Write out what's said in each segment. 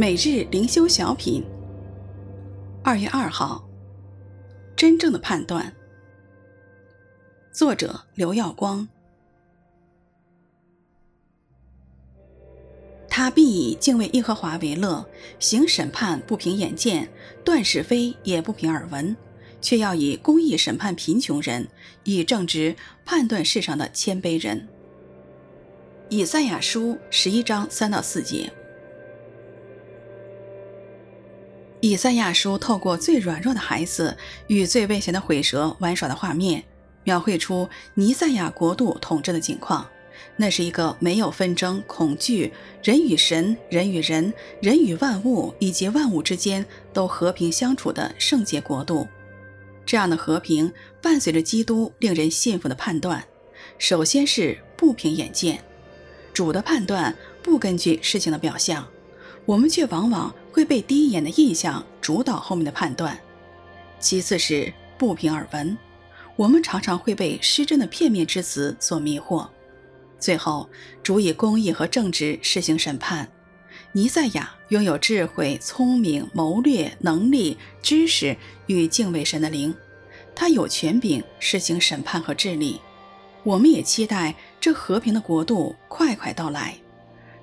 每日灵修小品，二月二号，真正的判断。作者刘耀光。他必以敬畏耶和华为乐，行审判不凭眼见，断是非也不凭耳闻，却要以公义审判贫穷人，以正直判断世上的谦卑人。以赛亚书十一章三到四节。以赛亚书透过最软弱的孩子与最危险的毁蛇玩耍的画面，描绘出尼赛亚国度统治的景况。那是一个没有纷争、恐惧，人与神、人与人、人与万物以及万物之间都和平相处的圣洁国度。这样的和平伴随着基督令人信服的判断。首先是不凭眼见，主的判断不根据事情的表象。我们却往往会被第一眼的印象主导后面的判断。其次是不凭耳闻，我们常常会被失真的片面之词所迷惑。最后，主以公义和正直施行审判。尼赛亚拥有智慧、聪明、谋略、能力、知识与敬畏神的灵，他有权柄施行审判和治理。我们也期待这和平的国度快快到来。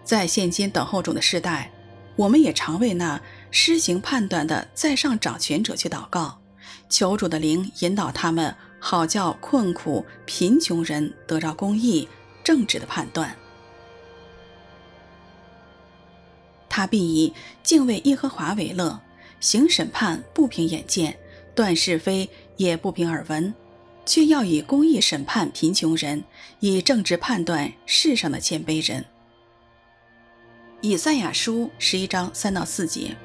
在现今等候中的世代。我们也常为那施行判断的在上掌权者去祷告，求主的灵引导他们，好叫困苦贫穷人得着公义正直的判断。他必以敬畏耶和华为乐，行审判不凭眼见，断是非也不凭耳闻，却要以公义审判贫穷人，以正直判断世上的谦卑人。以赛亚书十一章三到四节。